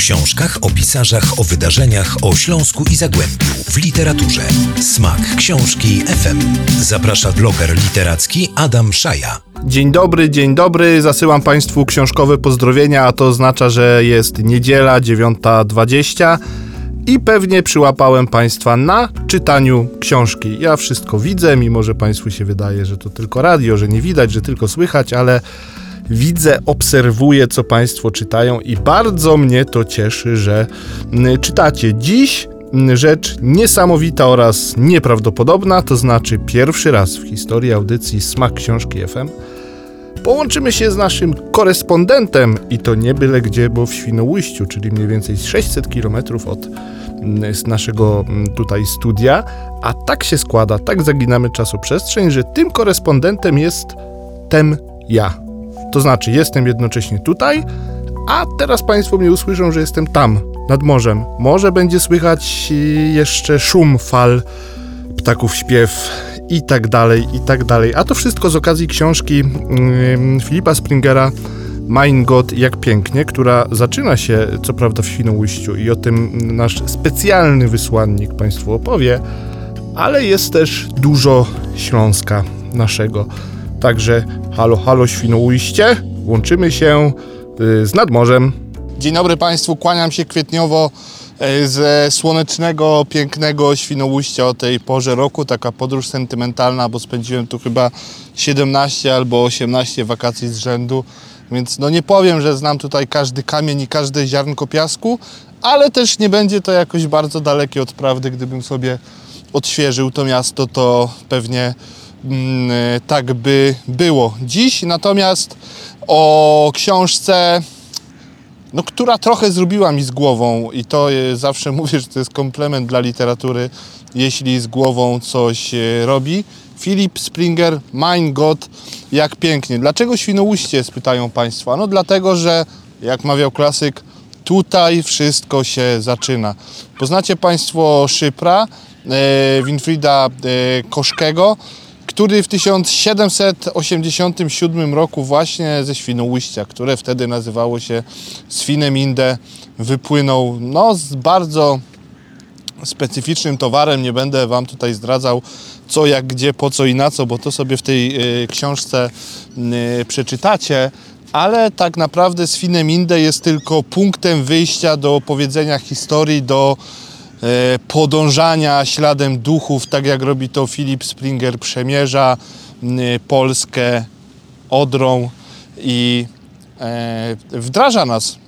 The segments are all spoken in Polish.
książkach, o pisarzach, o wydarzeniach, o Śląsku i Zagłębiu, w literaturze. Smak książki FM. Zaprasza bloger literacki Adam Szaja. Dzień dobry, dzień dobry. Zasyłam Państwu książkowe pozdrowienia, a to oznacza, że jest niedziela 9.20 i pewnie przyłapałem Państwa na czytaniu książki. Ja wszystko widzę, mimo że Państwu się wydaje, że to tylko radio, że nie widać, że tylko słychać, ale widzę, obserwuję, co Państwo czytają i bardzo mnie to cieszy, że mm, czytacie. Dziś mm, rzecz niesamowita oraz nieprawdopodobna, to znaczy pierwszy raz w historii audycji Smak Książki FM Połączymy się z naszym korespondentem i to nie byle gdzie, bo w Świnoujściu, czyli mniej więcej 600 km od mm, naszego tutaj studia, a tak się składa, tak zaginamy czasoprzestrzeń, że tym korespondentem jest tem ja. To znaczy, jestem jednocześnie tutaj, a teraz Państwo mnie usłyszą, że jestem tam, nad morzem. Może będzie słychać jeszcze szum fal, ptaków śpiew i tak dalej, i tak dalej. A to wszystko z okazji książki yy, Filipa Springera Mein Gott, jak pięknie, która zaczyna się co prawda w Świnoujściu i o tym nasz specjalny wysłannik Państwu opowie, ale jest też dużo Śląska naszego. Także halo, halo Świnoujście, łączymy się yy, z nadmorzem. Dzień dobry Państwu, kłaniam się kwietniowo e, ze słonecznego, pięknego Świnoujścia o tej porze roku. Taka podróż sentymentalna, bo spędziłem tu chyba 17 albo 18 wakacji z rzędu. Więc no nie powiem, że znam tutaj każdy kamień i każde ziarnko piasku, ale też nie będzie to jakoś bardzo dalekie od prawdy. Gdybym sobie odświeżył to miasto, to pewnie tak by było. Dziś natomiast o książce no, która trochę zrobiła mi z głową i to zawsze mówię, że to jest komplement dla literatury, jeśli z głową coś e, robi. Philip Springer, Mein Gott, jak pięknie. Dlaczego Świnoujście, spytają Państwo? No dlatego, że jak mawiał klasyk, tutaj wszystko się zaczyna. Poznacie Państwo Szypra, e, Winfrida e, Koszkego, który w 1787 roku właśnie ze Świnoujścia, które wtedy nazywało się Swineminde, wypłynął no, z bardzo specyficznym towarem. Nie będę Wam tutaj zdradzał co, jak, gdzie, po co i na co, bo to sobie w tej y, książce y, przeczytacie. Ale tak naprawdę Swineminde jest tylko punktem wyjścia do opowiedzenia historii, do podążania śladem duchów, tak jak robi to Filip Springer, przemierza m, Polskę Odrą i e, wdraża nas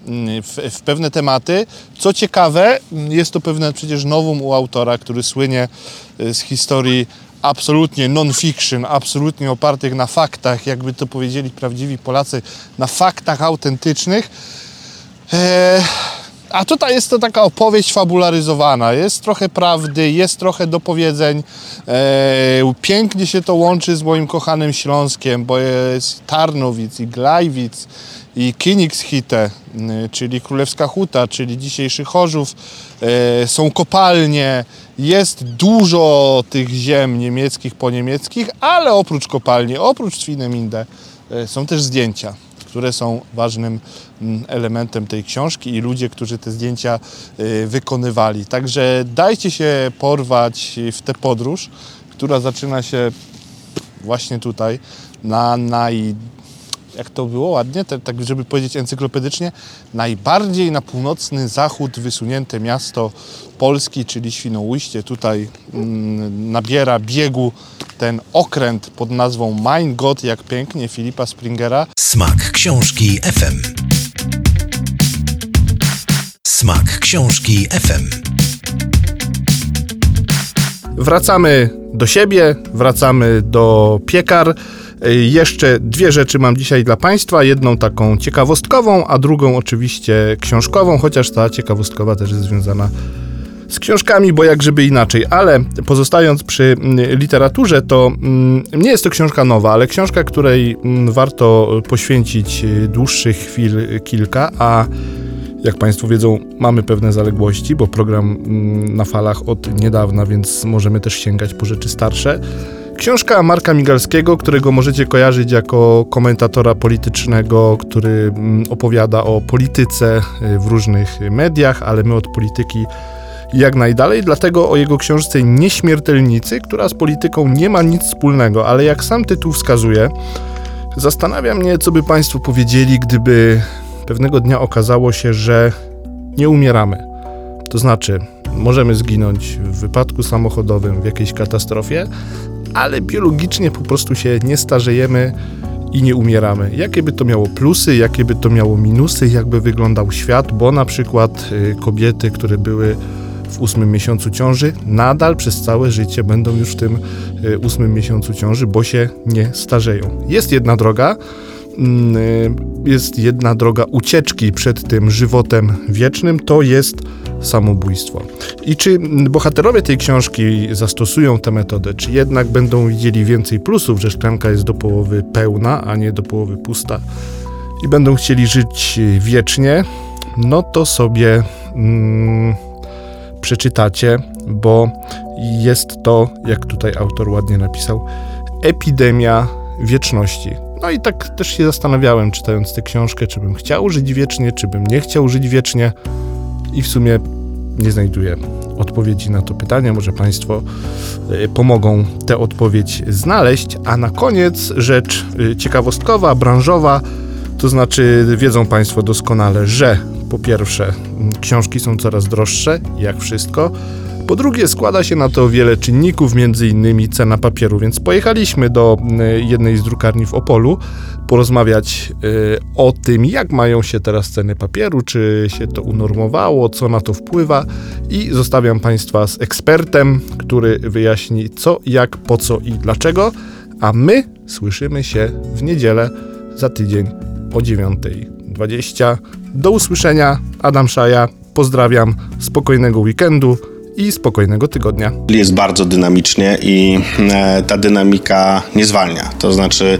w, pewne tematy. Co ciekawe, jest to pewne przecież nowum u autora, który słynie e, z historii absolutnie non-fiction, absolutnie opartych na faktach, jakby to powiedzieli prawdziwi Polacy, na faktach autentycznych. E, a tutaj jest to taka opowieść fabularyzowana. Jest trochę prawdy, jest trochę dopowiedzeń. E, pięknie się to łączy z moim kochanym Śląskiem, bo jest Tarnowic i Glajwic i Königshite, y, czyli Królewska Huta, czyli dzisiejszy Chorzów. E, są kopalnie, jest dużo tych ziem niemieckich, poniemieckich, ale oprócz kopalni, oprócz Swineminde e, są też zdjęcia które są ważnym mm, elementem tej książki i ludzie, którzy te zdjęcia y, wykonywali. Także dajcie się porwać w tę podróż, która zaczyna się właśnie tutaj na naj jak to było ładnie, tak, żeby powiedzieć encyklopedycznie, najbardziej na północny zachód wysunięte miasto Polski, czyli Świnoujście. Tutaj mm, nabiera biegu ten okręt pod nazwą Mein Gott, jak pięknie, Filipa Springera. Smak książki FM. Smak książki FM. Wracamy do siebie, wracamy do piekar. Y, Jeszcze dwie rzeczy mam dzisiaj dla Państwa. Jedną taką ciekawostkową, a drugą oczywiście książkową, chociaż ta ciekawostkowa też jest związana z książkami, bo jak żeby inaczej. Ale pozostając przy mm, literaturze, to mm, nie jest to książka nowa, ale książka, której mm, warto poświęcić y, dłuższych chwil y, kilka, a jak Państwo wiedzą, mamy pewne zaległości, bo program na falach od niedawna, więc możemy też sięgać po rzeczy starsze. Książka Marka Migalskiego, którego możecie kojarzyć jako komentatora politycznego, który opowiada o polityce y, w różnych mediach, ale my od polityki jak najdalej, dlatego o jego książce Nieśmiertelnicy, która z polityką nie ma nic wspólnego, ale jak sam tytuł wskazuje, zastanawia mnie, co by Państwo powiedzieli, gdyby pewnego dnia okazało się, że nie umieramy. To znaczy, możemy zginąć w wypadku samochodowym, w jakiejś katastrofie, ale biologicznie po prostu się nie starzejemy i nie umieramy. Jakie by to miało plusy, jakie by to miało minusy, jakby wyglądał świat, bo na przykład y, kobiety, które były w ósmym miesiącu ciąży, nadal przez całe życie będą już w tym y, ósmym miesiącu ciąży, bo się nie starzeją. Jest jedna droga, mm, y, jest jedna droga ucieczki przed tym żywotem wiecznym, to jest samobójstwo. I czy bohaterowie tej książki zastosują tę metodę, czy jednak będą widzieli więcej plusów, że szklanka jest do połowy pełna, a nie do połowy pusta i będą chcieli żyć wiecznie, no to sobie mm, przeczytacie, bo jest to, jak tutaj autor ładnie napisał, epidemia wieczności. No i tak też się zastanawiałem, czytając tę książkę, czy bym chciał żyć wiecznie, czy bym nie chciał żyć wiecznie i w sumie nie znajduję odpowiedzi na to pytanie. Może Państwo y, pomogą tę odpowiedź znaleźć. A na koniec rzecz y, ciekawostkowa, branżowa, to znaczy wiedzą Państwo doskonale, że po pierwsze książki są coraz droższe, jak wszystko. Po drugie, składa się na to wiele czynników, innymi cena papieru, więc pojechaliśmy do y, jednej z drukarni w Opolu porozmawiać y, o tym, jak mają się teraz ceny papieru, czy się to unormowało, co na to wpływa i zostawiam Państwa z ekspertem, który wyjaśni co, jak, po co i dlaczego, a my słyszymy się w niedzielę za tydzień o 9.20. Do usłyszenia, Adam Szaja, pozdrawiam, spokojnego weekendu i spokojnego tygodnia. Jest bardzo dynamicznie i e, ta dynamika nie zwalnia. To znaczy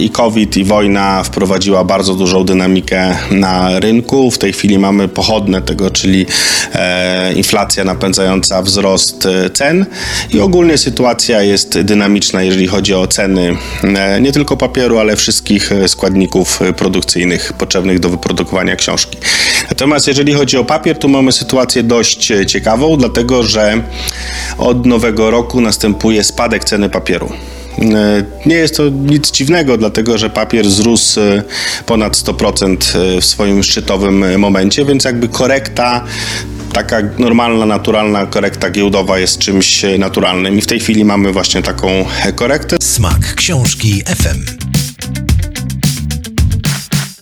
i COVID, i wojna wprowadziła bardzo dużą dynamikę na rynku. W tej chwili mamy pochodne tego, czyli e, inflacja napędzająca wzrost e, cen i ogólnie sytuacja jest dynamiczna, jeżeli chodzi o ceny e, nie tylko papieru, ale wszystkich e, składników e, produkcyjnych potrzebnych do wyprodukowania książki. Natomiast jeżeli chodzi o papier, tu mamy sytuację dość e, ciekawą, dlatego że od nowego roku następuje spadek ceny papieru. E, Nie jest to nic dziwnego, dlatego że papier zrósł e, ponad 100% e, w swoim szczytowym momencie, więc jakby korekta taka normalna, naturalna korekta giełdowa jest czymś naturalnym i w tej chwili mamy właśnie taką korektę. Smak książki FM.